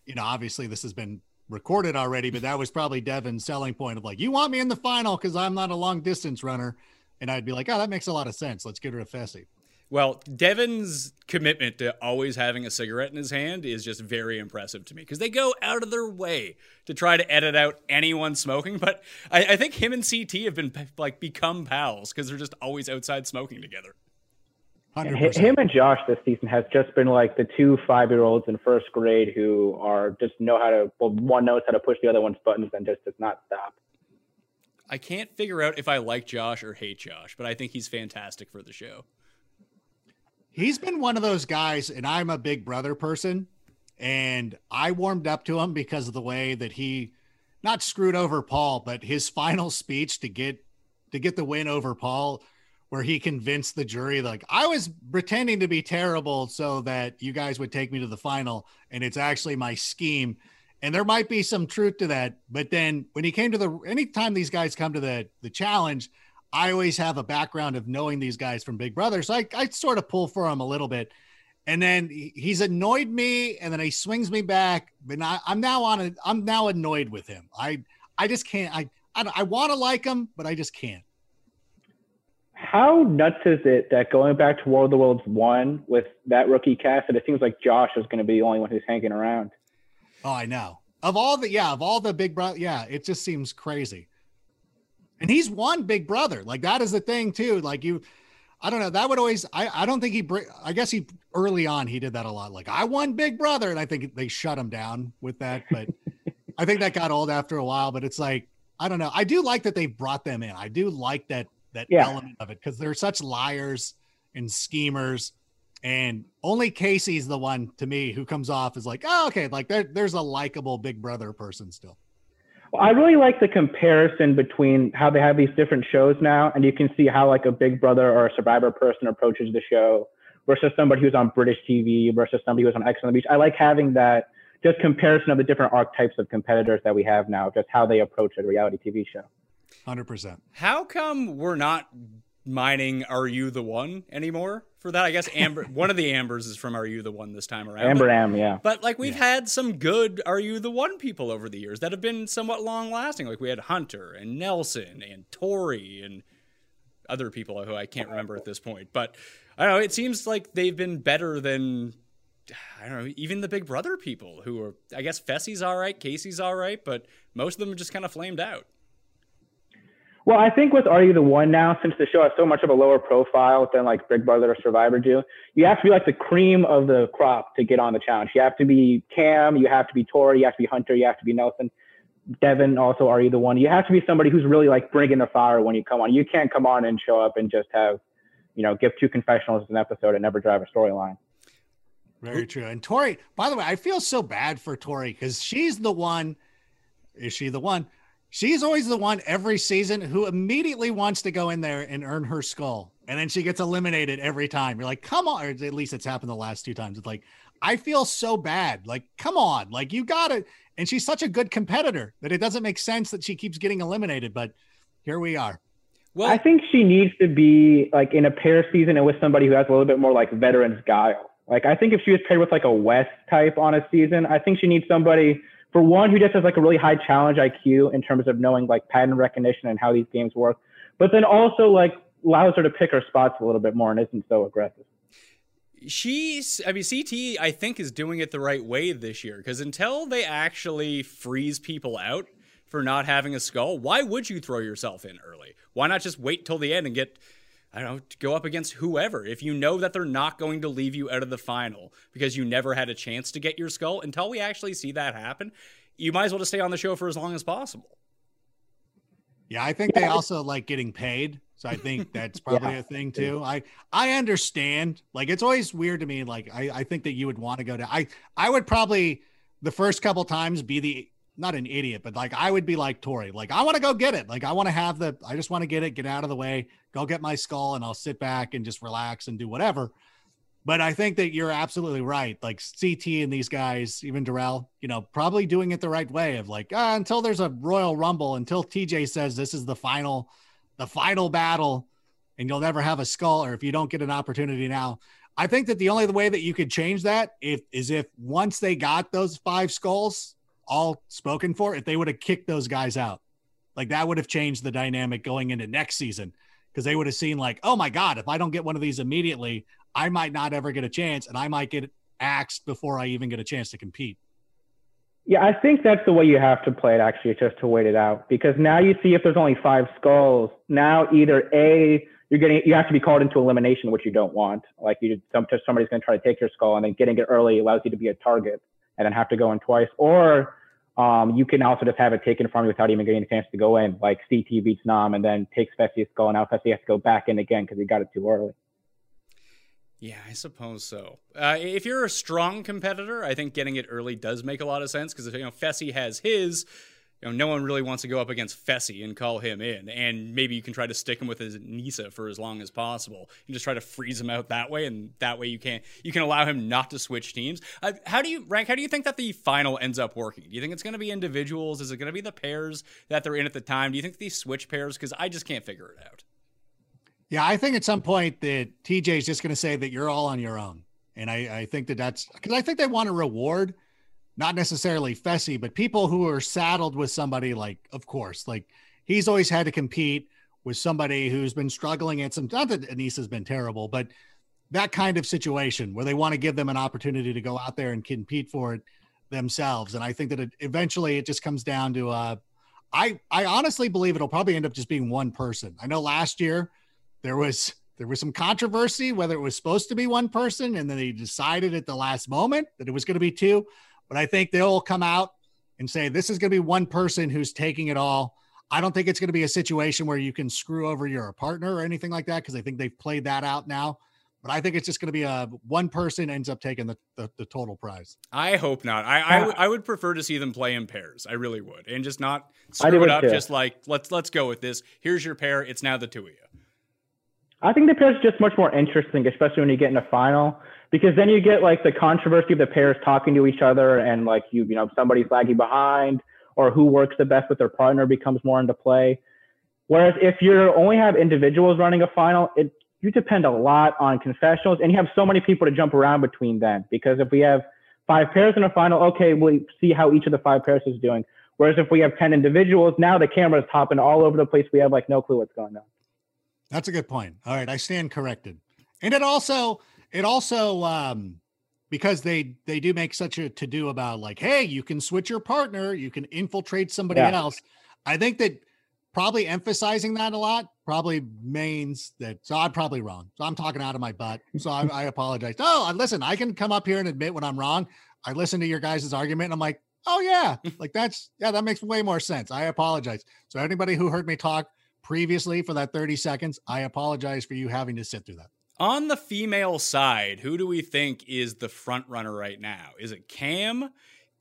you know, obviously this has been recorded already, but that was probably Devin's selling point of like, you want me in the final because I'm not a long distance runner. And I'd be like, oh, that makes a lot of sense. Let's get rid of Fessy. Well, Devin's commitment to always having a cigarette in his hand is just very impressive to me because they go out of their way to try to edit out anyone smoking. But I, I think him and CT have been like become pals because they're just always outside smoking together. 100%. him and Josh this season has just been like the two five year olds in first grade who are just know how to, well, one knows how to push the other one's buttons and just does not stop. I can't figure out if I like Josh or hate Josh, but I think he's fantastic for the show. He's been one of those guys, and I'm a big brother person, and I warmed up to him because of the way that he not screwed over Paul, but his final speech to get to get the win over Paul, where he convinced the jury like I was pretending to be terrible so that you guys would take me to the final, and it's actually my scheme. And there might be some truth to that, but then when he came to the anytime these guys come to the the challenge, I always have a background of knowing these guys from Big Brother. So I, I sort of pull for him a little bit. And then he's annoyed me and then he swings me back. But I, I'm now on a, I'm now annoyed with him. I, I just can't, I, I, I want to like him, but I just can't. How nuts is it that going back to War of the Worlds one with that rookie cast, that it seems like Josh is going to be the only one who's hanging around? Oh, I know. Of all the, yeah, of all the Big Brother, yeah, it just seems crazy. And he's won Big Brother. Like that is the thing too. Like you, I don't know. That would always. I. I don't think he. I guess he early on he did that a lot. Like I won Big Brother, and I think they shut him down with that. But I think that got old after a while. But it's like I don't know. I do like that they brought them in. I do like that that Yeah. element of it because they're such liars and schemers. And only Casey's the one to me who comes off as like, oh, okay, like there, there's a likable Big Brother person still. Well, I really like the comparison between how they have these different shows now, and you can see how like a Big Brother or a Survivor person approaches the show versus somebody who's on British TV versus somebody who's on X on the Beach. I like having that just comparison of the different archetypes of competitors that we have now, just how they approach a reality TV show. Hundred percent. How come we're not mining Are You the One anymore for that? I guess Amber, one of the Ambers is from Are You the One this time around. Amber but, Am, yeah. but like we've had some good Are You the One people over the years that have been somewhat long lasting. Like we had Hunter and Nelson and Tori and other people who I can't remember at this point. But I don't know, it seems like they've been better than I don't know, even the Big Brother people who are I guess Fessy's all right, Casey's all right, but most of them just kind of flamed out. Well, I think with Are You the One now, since the show has so much of a lower profile than like Big Brother or Survivor do, you have to be like the cream of the crop to get on the challenge. You have to be Cam, you have to be Tori, you have to be Hunter, you have to be Nelson. Devin also Are You the One. You have to be somebody who's really like bringing the fire when you come on. You can't come on and show up and just have, you know, give two confessionals an episode and never drive a storyline. Very true. And Tori, by the way, I feel so bad for Tori because she's the one. Is she the one? She's always the one every season who immediately wants to go in there and earn her skull. And then she gets eliminated every time. You're like, come on. Or at least it's happened the last two times. It's like, I feel so bad. Like, come on. Like, you got it. And she's such a good competitor that it doesn't make sense that she keeps getting eliminated. But here we are. Well, I think she needs to be like in a pair season and with somebody who has a little bit more like veterans guile. Like I think if she was paired with like a Wes type on a season, I think she needs somebody for one who just has like a really high challenge IQ in terms of knowing like pattern recognition and how these games work, but then also like allows her to pick her spots a little bit more and isn't so aggressive. She's, I mean, CT, I think, is doing it the right way this year because until they actually freeze people out for not having a skull, why would you throw yourself in early? Why not just wait till the end and get, I don't know, to go up against whoever? If you know that they're not going to leave you out of the final because you never had a chance to get your skull, until we actually see that happen, you might as well just stay on the show for as long as possible. Yeah, I think they also like getting paid. So I think that's probably Yeah. a thing too. I I understand. Like it's always weird to me. Like I, I think that you would want to go to I I would probably the first couple times be the not an idiot, but like I would be like Tori. Like I want to go get it. Like I want to have the I just want to get it, get out of the way, go get my skull, and I'll sit back and just relax and do whatever. But I think that you're absolutely right. Like CT and these guys, even Darrell, you know, probably doing it the right way of like, ah, until there's a Royal Rumble, until TJ says this is the final, the final battle, and you'll never have a skull, or if you don't get an opportunity now. I think that the only way that you could change that if is if once they got those five skulls all spoken for, if they would have kicked those guys out. Like that would have changed the dynamic going into next season. Because they would have seen like, oh my God, if I don't get one of these immediately, I might not ever get a chance and I might get axed before I even get a chance to compete. Yeah, I think that's the way you have to play it actually, just to wait it out. Because now you see if there's only five skulls, now either A, you're getting you have to be called into elimination, which you don't want. Like you some somebody's gonna try to take your skull and then getting it early allows you to be a target and then have to go in twice. Or um, you can also just have it taken from you without even getting a chance to go in. Like CT beats Nam and then takes Fessy's skull and now Fessie has to go back in again because he got it too early. Yeah, I suppose so. Uh, if you're a strong competitor, I think getting it early does make a lot of sense because if you know Fessy has his. You know, no one really wants to go up against Fessy and call him in, and maybe you can try to stick him with his Nisa for as long as possible and just try to freeze him out that way, and that way you can you can allow him not to switch teams. Uh, how do you rank? How do you think that the final ends up working? Do you think it's going to be individuals? Is it going to be the pairs that they're in at the time? Do you think these switch pairs? Because I just can't figure it out. Yeah, I think at some point that TJ is just going to say that you're all on your own. And I, I think that that's because I think they want to reward not necessarily Fessy, but people who are saddled with somebody like, of course, like he's always had to compete with somebody who's been struggling at some, not that Aneesa's been terrible, but that kind of situation where they want to give them an opportunity to go out there and compete for it themselves. And I think that it, eventually it just comes down to, uh, I, I honestly believe it'll probably end up just being one person. I know last year there was there was some controversy whether it was supposed to be one person and then they decided at the last moment that it was going to be two but i think they'll come out and say this is going to be one person who's taking it all i don't think it's going to be a situation where you can screw over your partner or anything like that because i think they've played that out now but i think it's just going to be a one person ends up taking the, the, the total prize I hope not. I, I, w- I would prefer to see them play in pairs. I really would, and just not screw it up. too. Just like let's let's go with this. Here's your pair. It's now the two of you. I think the pair is just much more interesting, especially when you get in a final, because then you get like the controversy of the pairs talking to each other and like you, you know, somebody's lagging behind or who works the best with their partner becomes more into play. Whereas if you only have individuals running a final, it you depend a lot on confessionals and you have so many people to jump around between then. Because if we have five pairs in a final, okay, we'll see how each of the five pairs is doing. Whereas if we have 10 individuals, now the camera's hopping all over the place. We have like no clue what's going on. That's a good point. All right, I stand corrected. And it also it also um because they they do make such a to do about like, hey, you can switch your partner, you can infiltrate somebody Yeah. else. I think that probably emphasizing that a lot probably means that so I'm probably wrong. So I'm talking out of my butt. So I, I apologize. Oh, I- listen, I can come up here and admit when I'm wrong. I listen to your guys' argument and I'm like, oh yeah, like that's yeah, that makes way more sense. I apologize. So anybody who heard me talk previously for that 30 seconds, I apologize for you having to sit through that. On the female side, who do we think is the front runner right now? Is it Cam?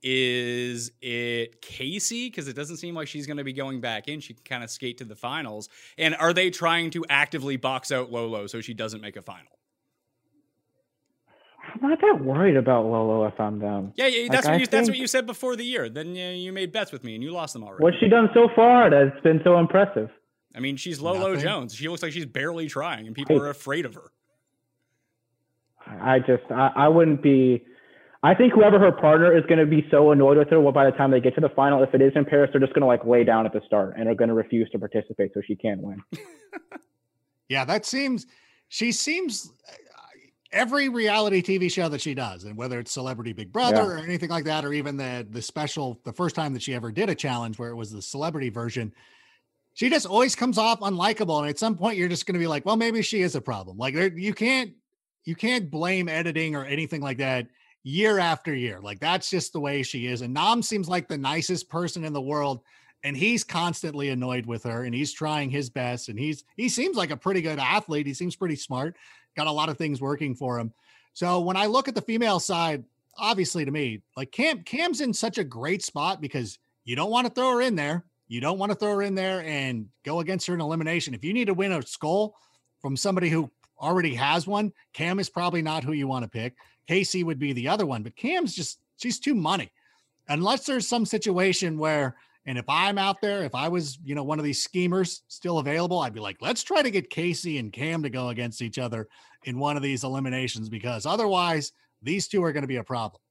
Is it Casey? Because it doesn't seem like she's going to be going back in. She can kind of skate to the finals. And are they trying to actively box out Lolo so she doesn't make a final? I'm not that worried about Lolo if I'm them. Yeah, yeah that's Like, what I you, that's what you said before the year. Then uh, you made bets with me and you lost them already. What's she done so far that's been so impressive? I mean, she's Lolo Nothing. Jones. She looks like she's barely trying, and people are afraid of her. I just I, I wouldn't be. I think whoever her partner is going to be so annoyed with her, well, by the time they get to the final, if it is in Paris, they're just going to like lay down at the start and are going to refuse to participate so she can't win. Yeah, that seems she seems uh, every reality TV show that she does, and whether it's Celebrity Big Brother Yeah. or anything like that, or even the the special the first time that she ever did a challenge where it was the celebrity version, she just always comes off unlikable. And at some point, you're just going to be like, well, maybe she is a problem. Like there, you can't you can't blame editing or anything like that year after year. Like that's just the way she is. And Nam seems like the nicest person in the world and he's constantly annoyed with her and he's trying his best and he's he seems like a pretty good athlete he seems pretty smart got a lot of things working for him so when i look at the female side obviously to me like cam cam's in such a great spot because you don't want to throw her in there you don't want to throw her in there and go against her in elimination if you need to win a skull from somebody who already has one cam is probably not who you want to pick casey would be the other one but cam's just she's too money unless there's some situation where and if I'm out there, if I was, you know, one of these schemers still available, I'd be like, let's try to get Casey and Cam to go against each other in one of these eliminations because otherwise these two are going to be a problem.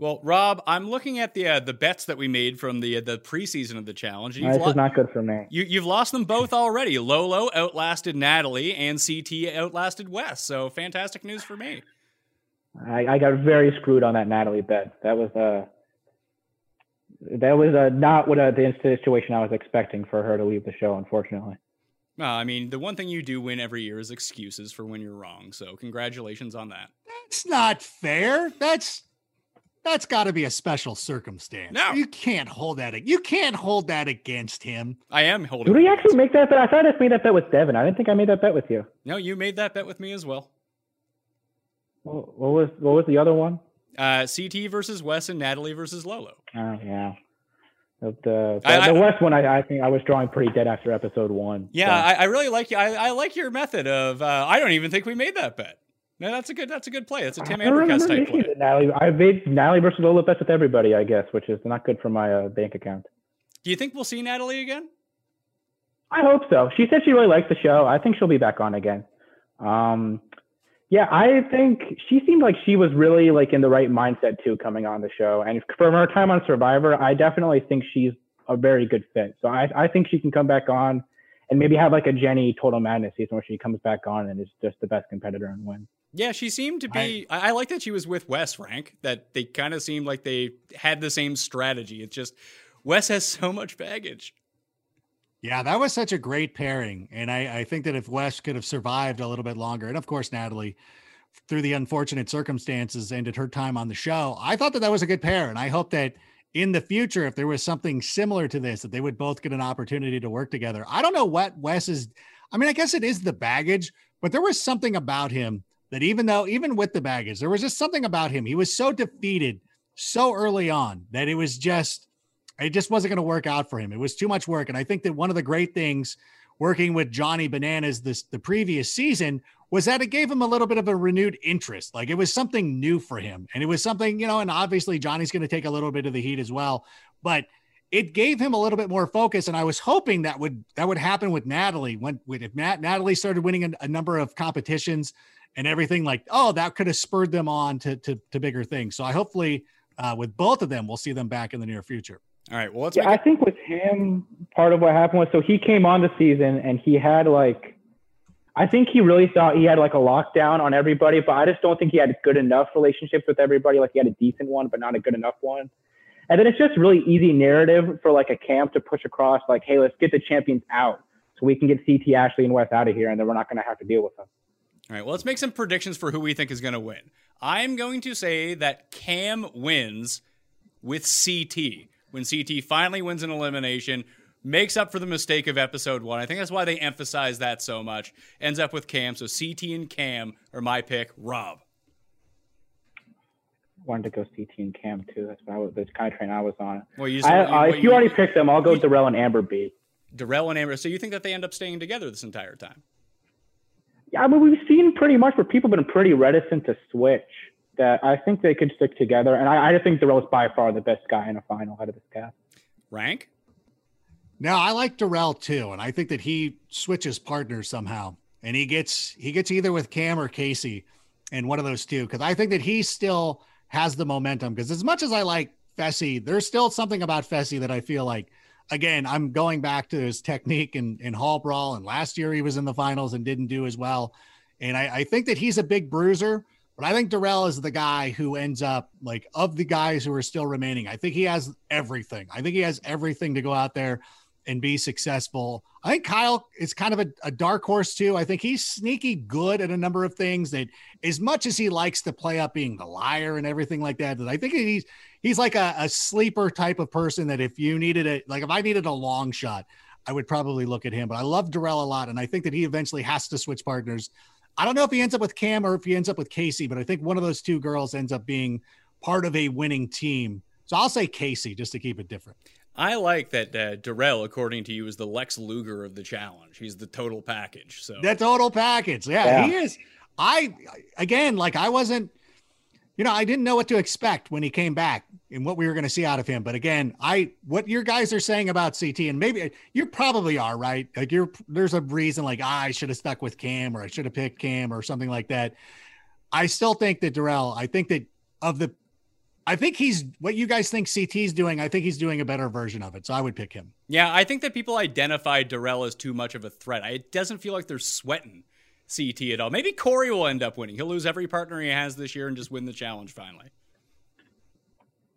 Well, Rob, I'm looking at the uh, the bets that we made from the uh, the preseason of the challenge. and Uh, You've, this lo- is not good for me. you, you've lost them both already. Lolo outlasted Natalie, and CT outlasted Wes. So fantastic news for me. I, I got very screwed on that Natalie bet. That was uh, that was uh, not what uh, the situation I was expecting for her to leave the show. Unfortunately. Well, I mean, the one thing you do win every year is excuses for when you're wrong. So congratulations on that. That's not fair. That's that's got to be a special circumstance. No. you can't hold that. You can't hold that against him. I am holding. Did we actually make that bet? I thought I just made that bet with Devin. I didn't think I made that bet with you. No, you made that bet with me as well. What what was what was the other one? Uh, CT versus Wes and Natalie versus Lolo. Oh yeah. The the, I- the I- Wes one, I, I think I was drawing pretty dead after episode one. Yeah, so. I, I really like I, I like your method of. Uh, I don't even think we made that bet. No, that's a good. That's a good play. That's a Tim I don't Ambercast remember type play. Natalie. I made Natalie versus Lolo bets with everybody, I guess, which is not good for my uh, bank account. Do you think we'll see Natalie again? I hope so. She said she really liked the show. I think she'll be back on again. Um, yeah, I think she seemed like she was really like in the right mindset too coming on the show. And from her time on Survivor, I definitely think she's a very good fit. So I, I think she can come back on and maybe have like a Jenny Total Madness season where she comes back on and is just the best competitor and wins. Yeah, she seemed to be. I, I like that she was with Wes, Frank. That they kind of seemed like they had the same strategy. It's just Wes has so much baggage. Yeah, that was such a great pairing. And I, I think that if Wes could have survived a little bit longer, and of course, Natalie, through the unfortunate circumstances, ended her time on the show, I thought that that was a good pair. And I hope that in the future, if there was something similar to this, that they would both get an opportunity to work together. I don't know what Wes is. I mean, I guess it is the baggage, but there was something about him that even though, even with the baggage, there was just something about him. He was so defeated so early on that it was just, it just wasn't going to work out for him. It was too much work. And I think that one of the great things working with Johnny Bananas this the previous season was that it gave him a little bit of a renewed interest. Like it was something new for him. And it was something, you know, and obviously Johnny's going to take a little bit of the heat as well, but it gave him a little bit more focus. And I was hoping that would that would happen with Natalie when, if Nat, Natalie started winning a, a number of competitions and everything like, oh, that could have spurred them on to to, to bigger things. So I hopefully uh, with both of them, we'll see them back in the near future. All right. Well, let's Yeah, make I it, think with him, part of what happened was so he came on the season and he had like, I think he really thought he had like a lockdown on everybody, but I just don't think he had good enough relationships with everybody. Like he had a decent one, but not a good enough one. And then it's just really easy narrative for like a camp to push across, like, hey, let's get the champions out so we can get CT Ashley and Wes out of here, and then we're not going to have to deal with them. All right. Well, let's make some predictions for who we think is going to win. I'm going to say that Cam wins with CT when CT finally wins an elimination, makes up for the mistake of episode one. I think that's why they emphasize that so much. Ends up with Cam. So CT and Cam are my pick. Rob. Wanted to go CT and Cam too. That's what I was, the kind of train I was on. Well, you just, I, uh, what if you already picked them, I'll go Darrell and Amber B. Darrell and Amber. So you think that they end up staying together this entire time? Yeah, I mean, we've seen pretty much where people have been pretty reticent to switch. That I think they could stick together, and I, I just think Darrell's by far the best guy in a final out of this cast. Rank? No, I like Darrell too, and I think that he switches partners somehow, and he gets he gets either with Cam or Casey, and one of those two, because I think that he still has the momentum. Because as much as I like Fessy, there's still something about Fessy that I feel like, again, I'm going back to his technique in in Hall Brawl, and last year he was in the finals and didn't do as well, and I, I think that he's a big bruiser. But I think Darrell is the guy who ends up like of the guys who are still remaining. I think he has everything. I think he has everything to go out there and be successful. I think Kyle is kind of a, a, dark horse too. I think he's sneaky good at a number of things that as much as he likes to play up being the liar and everything like that, that I think he's he's like a, a sleeper type of person that if you needed it, like if I needed a long shot, I would probably look at him. But I love Darrell a lot, and I think that he eventually has to switch partners I don't know if he ends up with Cam or if he ends up with Casey, but I think one of those two girls ends up being part of a winning team. So I'll say Casey just to keep it different. I like that uh, Darrell, according to you, is the Lex Luger of the challenge. He's the total package. So the total package. Yeah, yeah. he is. I again, like I wasn't you know, I didn't know what to expect when he came back and what we were going to see out of him. But again, I what your guys are saying about CT, and maybe you probably are right. Like you're there's a reason like ah, I should have stuck with Cam or I should have picked Cam or something like that. I still think that Darrell. I think that of the, I think he's what you guys think CT's doing. I think he's doing a better version of it. So I would pick him. Yeah, I think that people identify Darrell as too much of a threat. It doesn't feel like they're sweating CT at all. Maybe Corey will end up winning. He'll lose every partner he has this year and just win the challenge finally.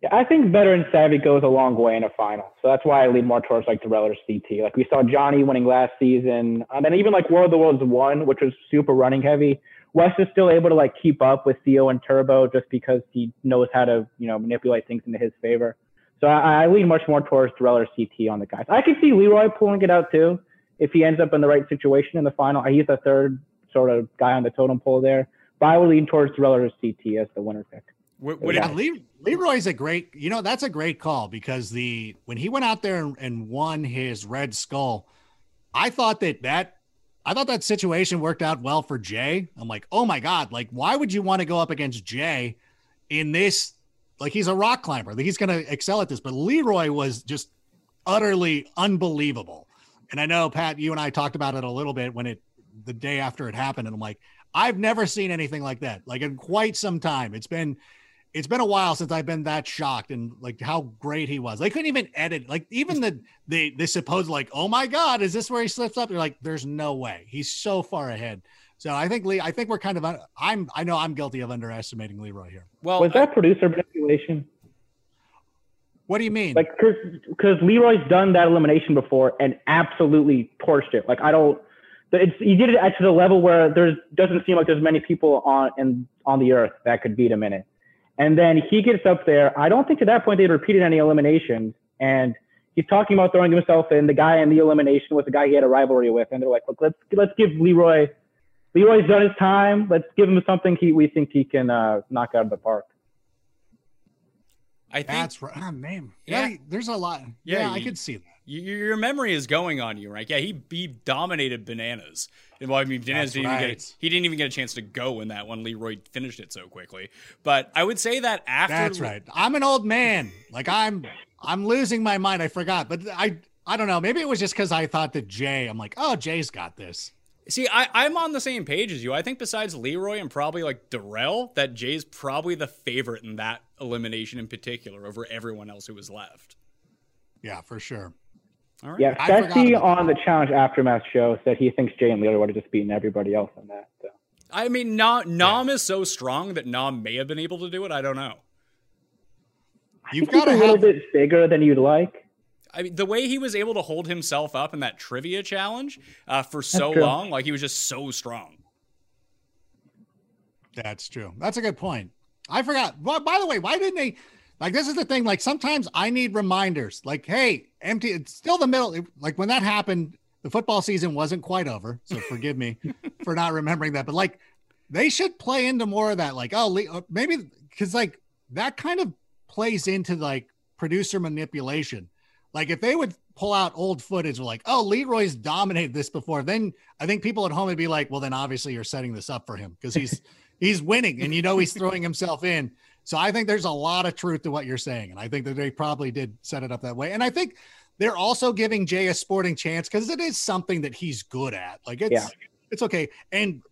Yeah, I think veteran savvy goes a long way in a final. So that's why I lean more towards like Darrell or CT. Like we saw Johnny winning last season. Um, and even like War of the Worlds one, which was super running heavy. Wes is still able to like keep up with Theo and Turbo just because he knows how to, you know, manipulate things into his favor. So I, I lean much more towards Darrell or CT on the guys. I could see Leroy pulling it out too if he ends up in the right situation in the final. He's the third sort of guy on the totem pole there. But I would lean towards Thriller CT as the winner pick. What, what yeah, Leroy's a great, you know, that's a great call because the when he went out there and, and won his Red Skull, I thought that that I thought that situation worked out well for Jay. I'm like, oh my god, like why would you want to go up against Jay in this? Like he's a rock climber, he's going to excel at this. But Leroy was just utterly unbelievable. And I know Pat, you and I talked about it a little bit when it the day after it happened, and I'm like, I've never seen anything like that, like in quite some time. It's been it's been a while since I've been that shocked and like how great he was. They couldn't even edit, like even the the the supposed like, oh my god, is this where he slips up? You're like, there's no way. He's so far ahead. So I think Lee, I think we're kind of I'm I know I'm guilty of underestimating Leroy here. Well, was that producer manipulation? What do you mean? Like, because Leroy's done that elimination before and absolutely torched it. Like, I don't it's he did it at to the level where there doesn't seem like there's many people on and on the earth that could beat him in it. And then he gets up there. I don't think to that point they'd repeated any eliminations. And he's talking about throwing himself in. The guy in the elimination was the guy he had a rivalry with. And they're like, look, let's let's give Leroy. Leroy's done his time. Let's give him something he we think he can uh, knock out of the park. I think that's right. Oh, man, yeah, yeah, there's a lot. Yeah, yeah I could see that your memory is going on you, right? Yeah, he he dominated bananas. Well, I mean, bananas didn't right. even get he didn't even get a chance to go in that one. Leroy finished it so quickly. But I would say that after that's right. I'm an old man. Like I'm I'm losing my mind. I forgot, but I I don't know. Maybe it was just because I thought that Jay. I'm like, oh, Jay's got this. See, I, I'm on the same page as you. I think besides Leroy and probably like Darrell, that Jay's probably the favorite in that elimination in particular over everyone else who was left. Yeah, for sure. All right. Yeah, Fessy on the Challenge Aftermath show said he thinks Jay and Leroy would have just beaten everybody else on that. So. I mean, Nam, Nam yeah. is so strong that Nam may have been able to do it. I don't know. You've got a have... little bit bigger than you'd like. I mean, the way he was able to hold himself up in that trivia challenge uh, for so long, like he was just so strong. That's true. That's a good point. I forgot. Well, by the way, why didn't they? Like this is the thing. Like sometimes I need reminders. Like, hey, empty. It's still the middle. Like when that happened, the football season wasn't quite over. So forgive me for not remembering that. But like, they should play into more of that. Like, oh, uh, maybe because like that kind of plays into like producer manipulation. Like if they would pull out old footage like, oh, Leroy's dominated this before, then I think people at home would be like, well, then obviously you're setting this up for him because he's he's winning and you know he's throwing himself in. So I think there's a lot of truth to what you're saying. And I think that they probably did set it up that way. And I think they're also giving Jay a sporting chance because it is something that he's good at. Like it's Yeah. it's okay. And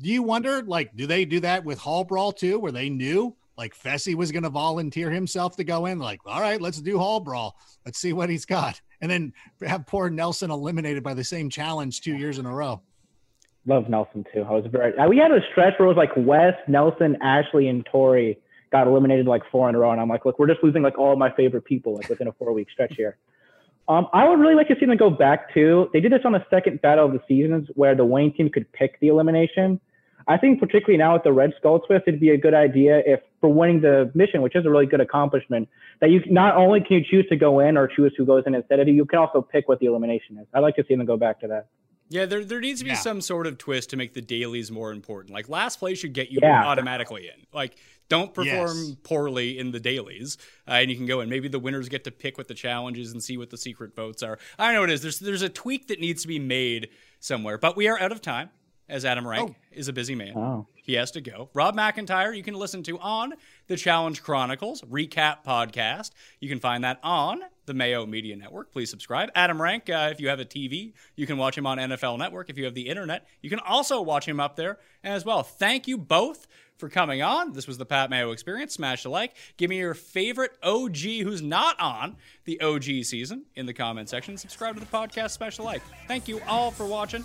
do you wonder, like, do they do that with Hall Brawl too, where they knew like Fessy was going to volunteer himself to go in? Like, all right, let's do Hall Brawl. Let's see what he's got, and then have poor Nelson eliminated by the same challenge two years in a row. Love Nelson too. I was very. uh, We had a stretch where it was like Wes, Nelson, Ashley, and Tori got eliminated like four in a row, and I'm like, look, we're just losing like all my favorite people like within a four week stretch here. Um, I would really like to see them go back to. They did this on the second battle of the seasons where the Wayne team could pick the elimination. I think particularly now with the Red Skull twist, it'd be a good idea if for winning the mission, which is a really good accomplishment, that you not only can you choose to go in or choose who goes in instead of you, you can also pick what the elimination is. I'd like to see them go back to that. Yeah, there, there needs to be Yeah. some sort of twist to make the dailies more important. Like last place should get you Yeah. automatically in. Like don't perform Yes. poorly in the dailies, uh, and you can go in. Maybe the winners get to pick what the challenges and see what the secret votes are. I don't know what it is. There's there's a tweak that needs to be made somewhere, but we are out of time. As Adam Rank is a busy man, Oh. he has to go. Rob McIntyre, you can listen to on the Challenge Chronicles recap podcast. You can find that on the Mayo Media Network. Please subscribe. Adam Rank, uh, if you have a TV, you can watch him on NFL Network. If you have the internet, you can also watch him up there as well. Thank you both for coming on. This was the Pat Mayo Experience. Smash a like. Give me your favorite OG who's not on the OG season in the comment section. Subscribe to the podcast. Smash a like. Thank you all for watching.